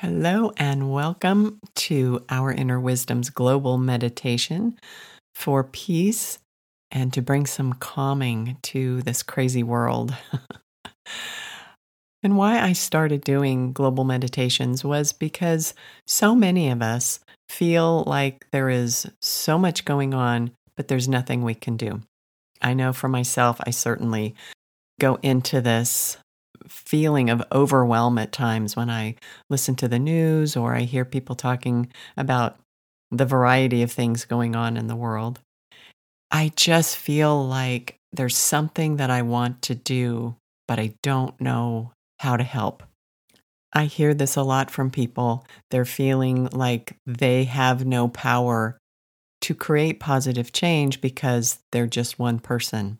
Hello, and welcome to our Inner Wisdom's global meditation for peace and to bring some calming to this crazy world. and why I started doing global meditations was because so many of us feel like there is so much going on, but there's nothing we can do. I know for myself, I certainly go into this feeling of overwhelm at times when I listen to the news or I hear people talking about the variety of things going on in the world. I just feel like there's something that I want to do, but I don't know how to help. I hear this a lot from people. They're feeling like they have no power to create positive change because they're just one person.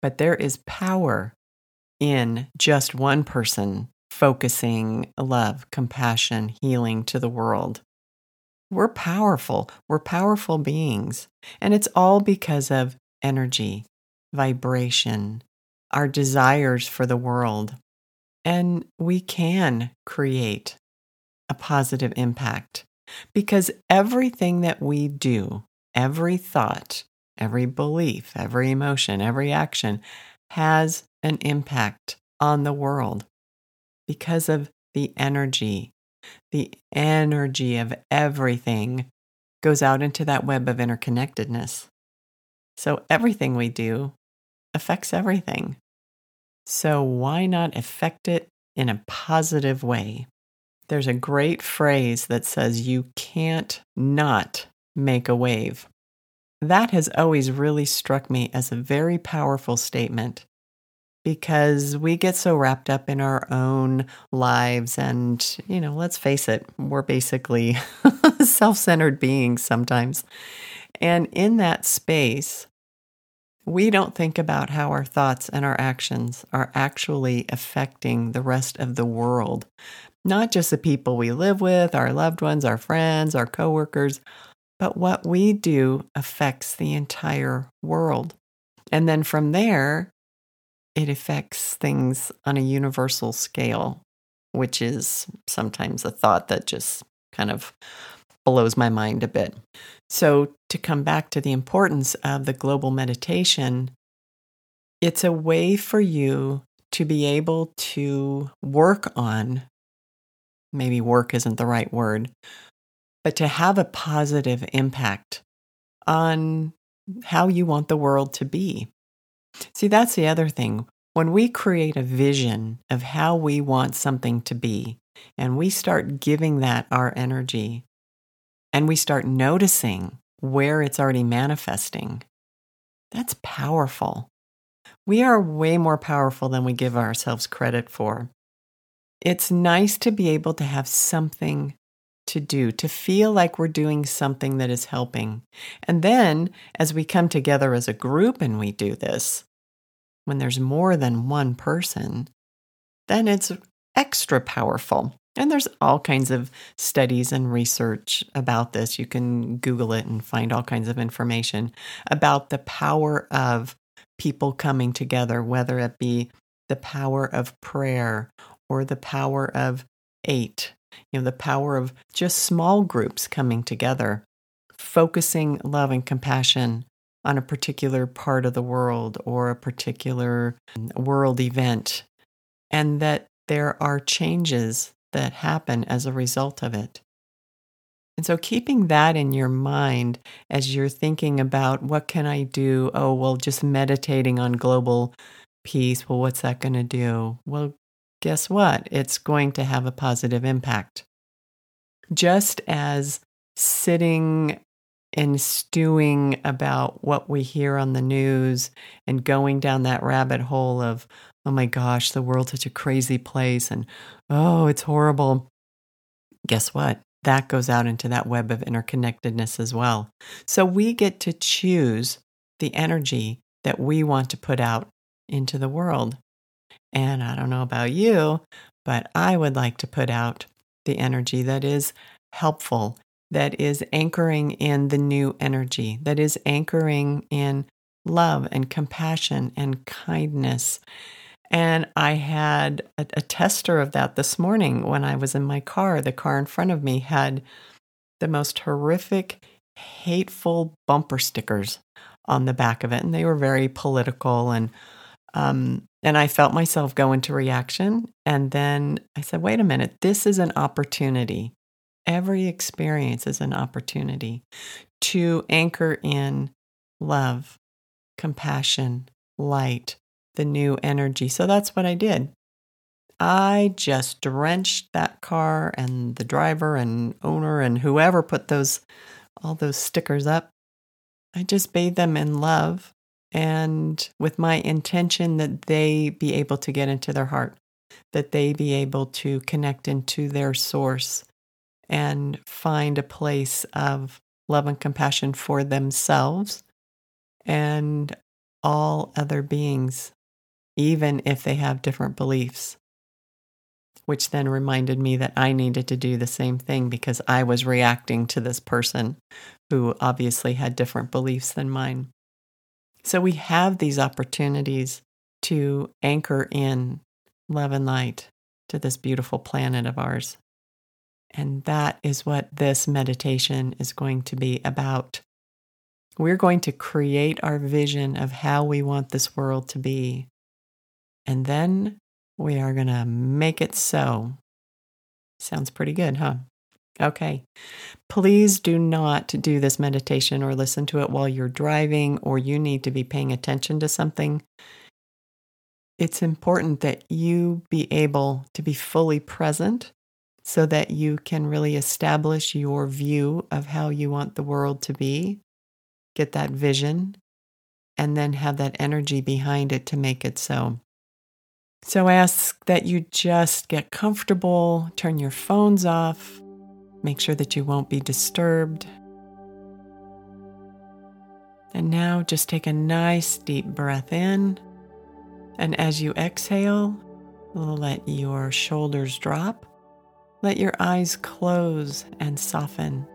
But there is power in just one person focusing love, compassion, healing to the world. We're powerful. We're powerful beings. And it's all because of energy, vibration, our desires for the world. And we can create a positive impact because everything that we do, every thought, every belief, every emotion, every action has an impact on the world because of the energy. The energy of everything goes out into that web of interconnectedness. So everything we do affects everything. So why not affect it in a positive way? There's a great phrase that says, You can't not make a wave. That has always really struck me as a very powerful statement because we get so wrapped up in our own lives. And, you know, let's face it, we're basically self centered beings sometimes. And in that space, we don't think about how our thoughts and our actions are actually affecting the rest of the world, not just the people we live with, our loved ones, our friends, our coworkers, but what we do affects the entire world. And then from there, it affects things on a universal scale, which is sometimes a thought that just kind of blows my mind a bit. So, to come back to the importance of the global meditation, it's a way for you to be able to work on, maybe work isn't the right word, but to have a positive impact on how you want the world to be. See, that's the other thing. When we create a vision of how we want something to be, and we start giving that our energy, and we start noticing where it's already manifesting, that's powerful. We are way more powerful than we give ourselves credit for. It's nice to be able to have something to do, to feel like we're doing something that is helping. And then as we come together as a group and we do this, when there's more than one person, then it's extra powerful. And there's all kinds of studies and research about this. You can Google it and find all kinds of information about the power of people coming together, whether it be the power of prayer or the power of eight, you know, the power of just small groups coming together, focusing love and compassion on a particular part of the world or a particular mm, world event, and that there are changes that happen as a result of it. And so, keeping that in your mind as you're thinking about what can I do? Oh, well, just meditating on global peace. Well, what's that going to do? Well, guess what? It's going to have a positive impact. Just as sitting and stewing about what we hear on the news and going down that rabbit hole of, oh my gosh, the world's such a crazy place and oh, it's horrible. Guess what? That goes out into that web of interconnectedness as well. So we get to choose the energy that we want to put out into the world. And I don't know about you, but I would like to put out the energy that is helpful that is anchoring in the new energy, that is anchoring in love and compassion and kindness And I had a, a, tester of that this morning when I was in my car. The car in front of me had the most horrific, hateful bumper stickers on the back of it. And they were very political and um, and I felt myself go into reaction. And then I said, wait a minute, this is an opportunity. Every experience is an opportunity to anchor in love, compassion, light, the new energy. So that's what I did. I just drenched that car and the driver and owner and whoever put those all those stickers up. I just bathed them in love and with my intention that they be able to get into their heart, that they be able to connect into their source and find a place of love and compassion for themselves and all other beings, even if they have different beliefs. Which then reminded me that I needed to do the same thing because I was reacting to this person who obviously had different beliefs than mine. So we have these opportunities to anchor in love and light to this beautiful planet of ours. And that is what this meditation is going to be about. We're going to create our vision of how we want this world to be. And then we are going to make it so. Sounds pretty good, huh? Okay. Please do not do this meditation or listen to it while you're driving or you need to be paying attention to something. It's important that you be able to be fully present so that you can really establish your view of how you want the world to be, get that vision, and then have that energy behind it to make it so. So I ask that you just get comfortable, turn your phones off, Make sure that you won't be disturbed. And now just take a nice deep breath in. And as you exhale, let your shoulders drop. Let your eyes close and soften.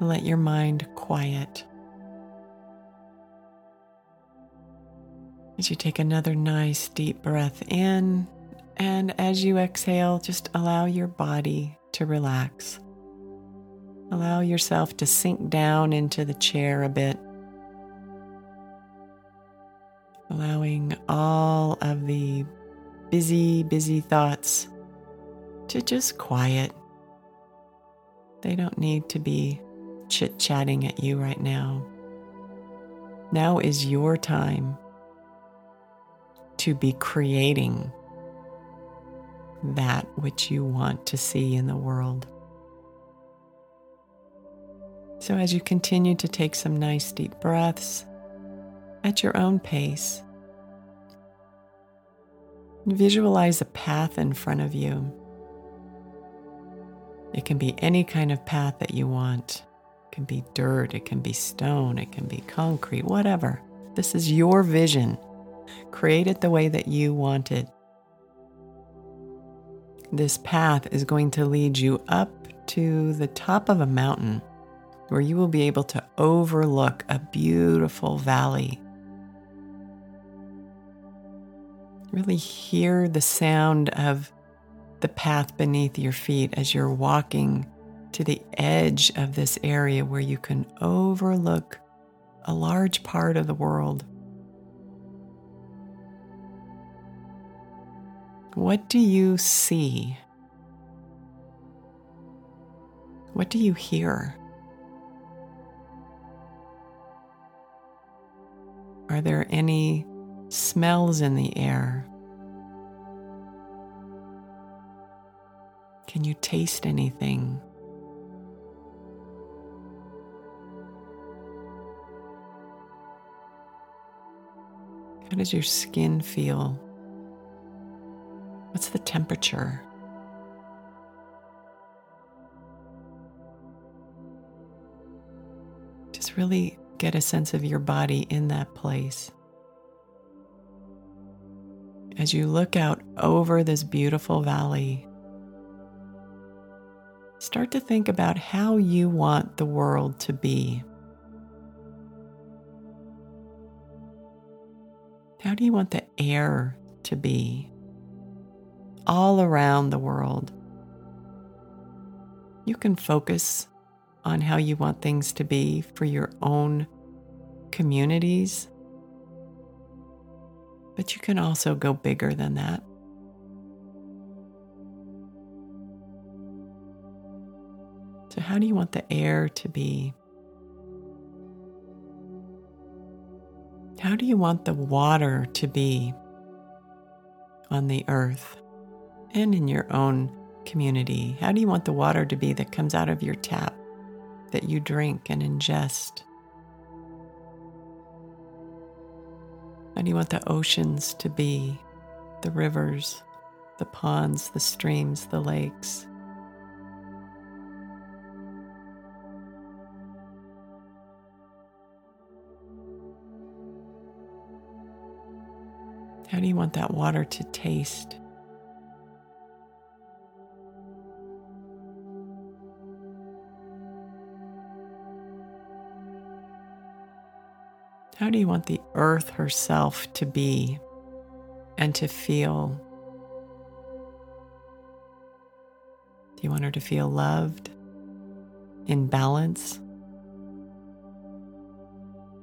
Let your mind quiet. As you take another nice deep breath in, and as you exhale, just allow your body to relax. Allow yourself to sink down into the chair a bit, allowing all of the busy, busy thoughts to just quiet. They don't need to be chit chatting at you right now. Now is your time to be creating that which you want to see in the world. So, as you continue to take some nice deep breaths at your own pace, visualize a path in front of you. It can be any kind of path that you want. It can be dirt, it can be stone, it can be concrete, whatever. This is your vision. Create it the way that you want it. This path is going to lead you up to the top of a mountain where you will be able to overlook a beautiful valley. Really hear the sound of the path beneath your feet as you're walking to the edge of this area where you can overlook a large part of the world. What do you see? What do you hear? Are there any smells in the air? Can you taste anything? How does your skin feel? What's the temperature? Just really get a sense of your body in that place. As you look out over this beautiful valley, start to think about how you want the world to be. How do you want the air to be all around the world. You can focus on how you want things to be for your own communities, but you can also go bigger than that. So, how do you want the air to be? How do you want the water to be on the earth and in your own community? How do you want the water to be that comes out of your tap that you drink and ingest? How do you want the oceans to be, the rivers, the ponds, the streams, the lakes? How do you want that water to taste? How do you want the earth herself to be and to feel? Do you want her to feel loved, in balance,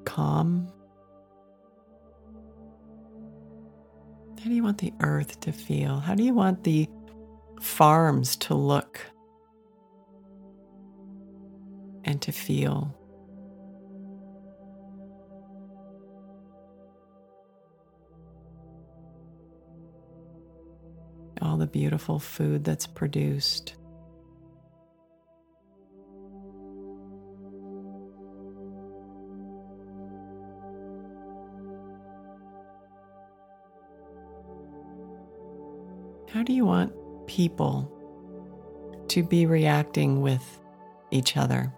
calm? How do you want the earth to feel? How do you want the farms to look and to feel? All the beautiful food that's produced. How do you want people to be reacting with each other?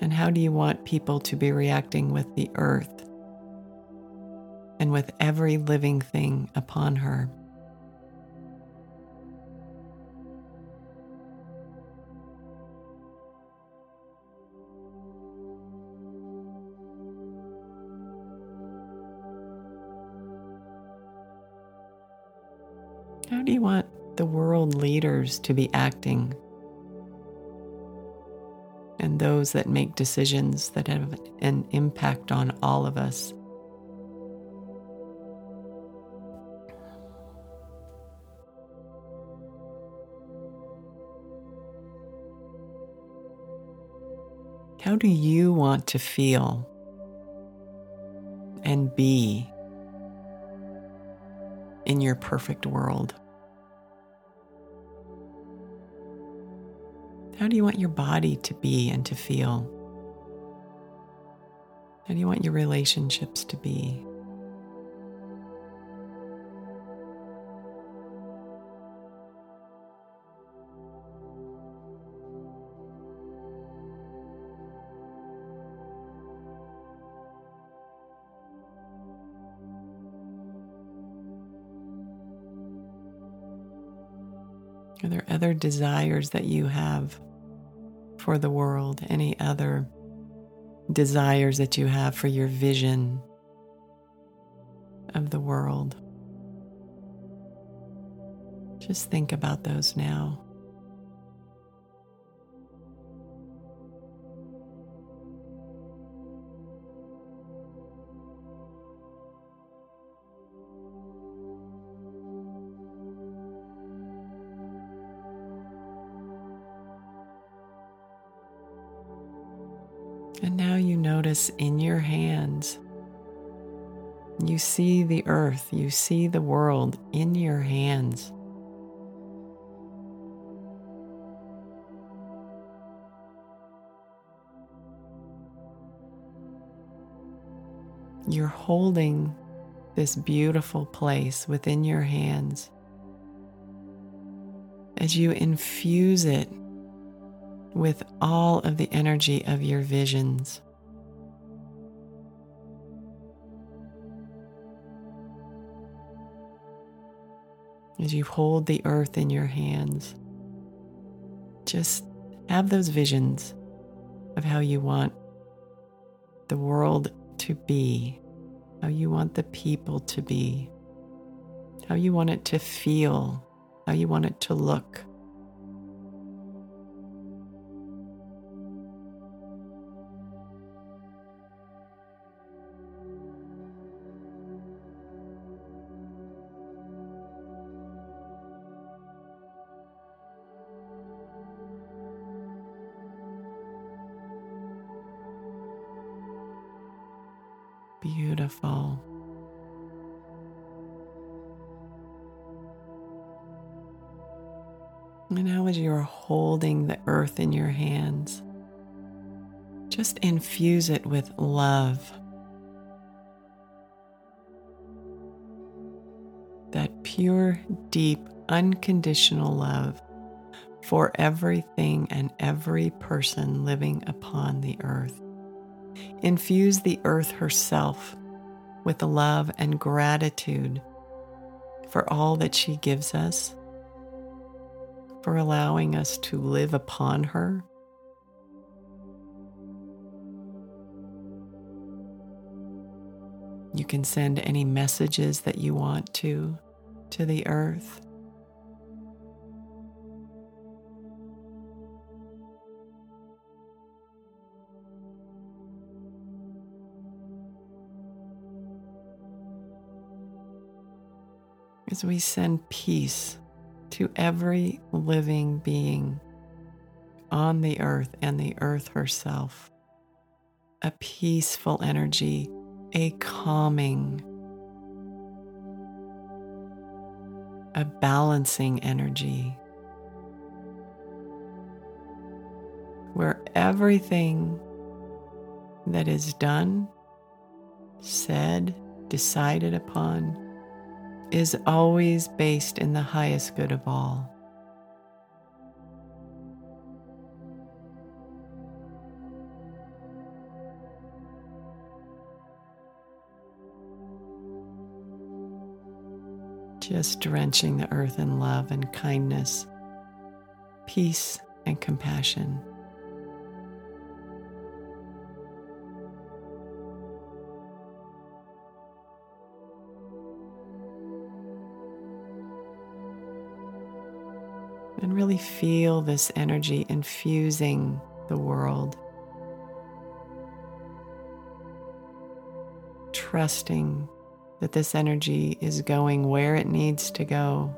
And how do you want people to be reacting with the earth and with every living thing upon her? Leaders to be acting? And those that make decisions that have an impact on all of us. How do you want to feel and be in your perfect world? How do you want your body to be and to feel? How do you want your relationships to be? Are there other desires that you have for the world? Any other desires that you have for your vision of the world? Just think about those now. Notice in your hands, you see the earth, you see the world in your hands. You're holding this beautiful place within your hands as you infuse it with all of the energy of your visions. As you hold the earth in your hands, just have those visions of how you want the world to be, how you want the people to be. how you want it to feel, how you want it to look. Holding the earth in your hands, just infuse it with love. That pure, deep, unconditional love for everything and every person living upon the earth. Infuse the earth herself with love and gratitude for all that she gives us, for allowing us to live upon her. You can send any messages that you want to to the earth. as we send peace to every living being on the earth and the earth herself. A peaceful energy, a calming, a balancing energy, where everything that is done, said, decided upon, is always based in the highest good of all. Just drenching the earth in love and kindness, peace and compassion. Really feel this energy infusing the world. Trusting that this energy is going where it needs to go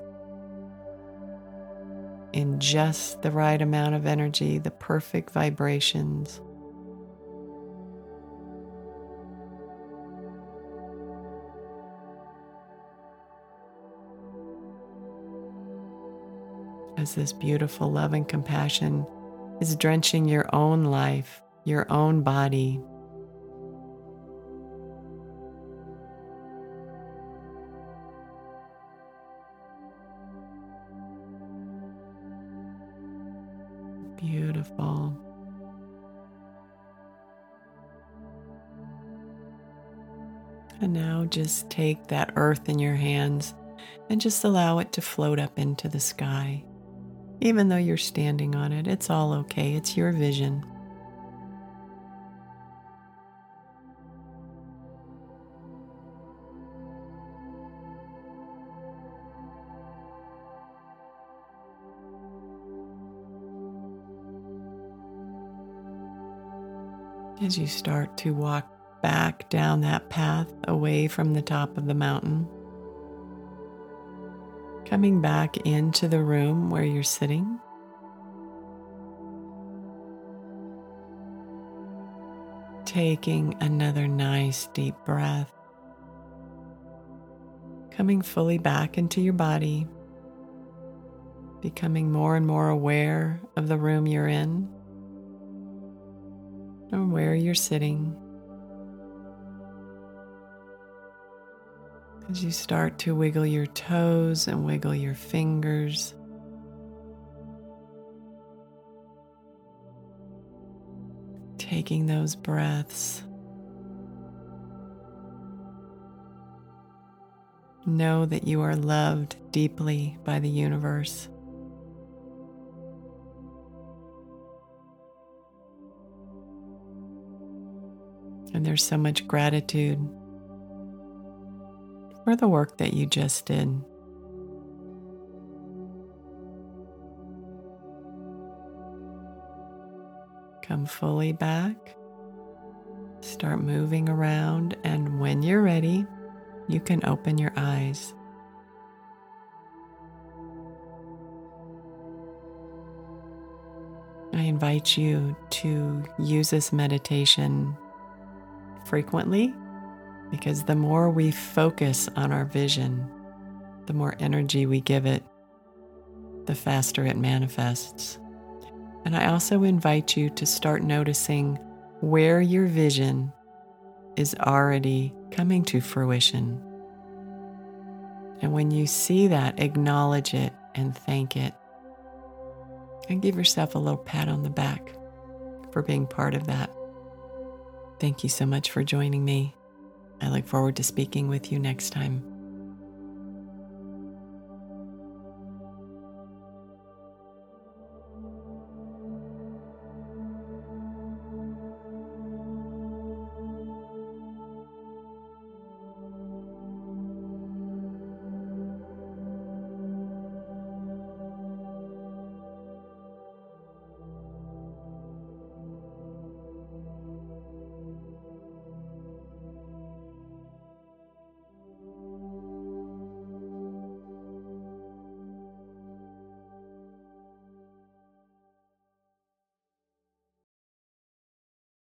in just the right amount of energy, the perfect vibrations. As this beautiful love and compassion is drenching your own life, your own body. Beautiful. And now just take that earth in your hands and just allow it to float up into the sky. Even though you're standing on it, it's all okay. It's your vision. As you start to walk back down that path away from the top of the mountain, coming back into the room where you're sitting. Taking another nice deep breath. Coming fully back into your body. Becoming more and more aware of the room you're in and where you're sitting. As you start to wiggle your toes and wiggle your fingers. Taking those breaths. Know that you are loved deeply by the universe. And there's so much gratitude for the work that you just did. Come fully back. Start moving around, and when you're ready, you can open your eyes. I invite you to use this meditation frequently because the more we focus on our vision, the more energy we give it, the faster it manifests. And I also invite you to start noticing where your vision is already coming to fruition. And when you see that, acknowledge it and thank it. And give yourself a little pat on the back for being part of that. Thank you so much for joining me. I look forward to speaking with you next time.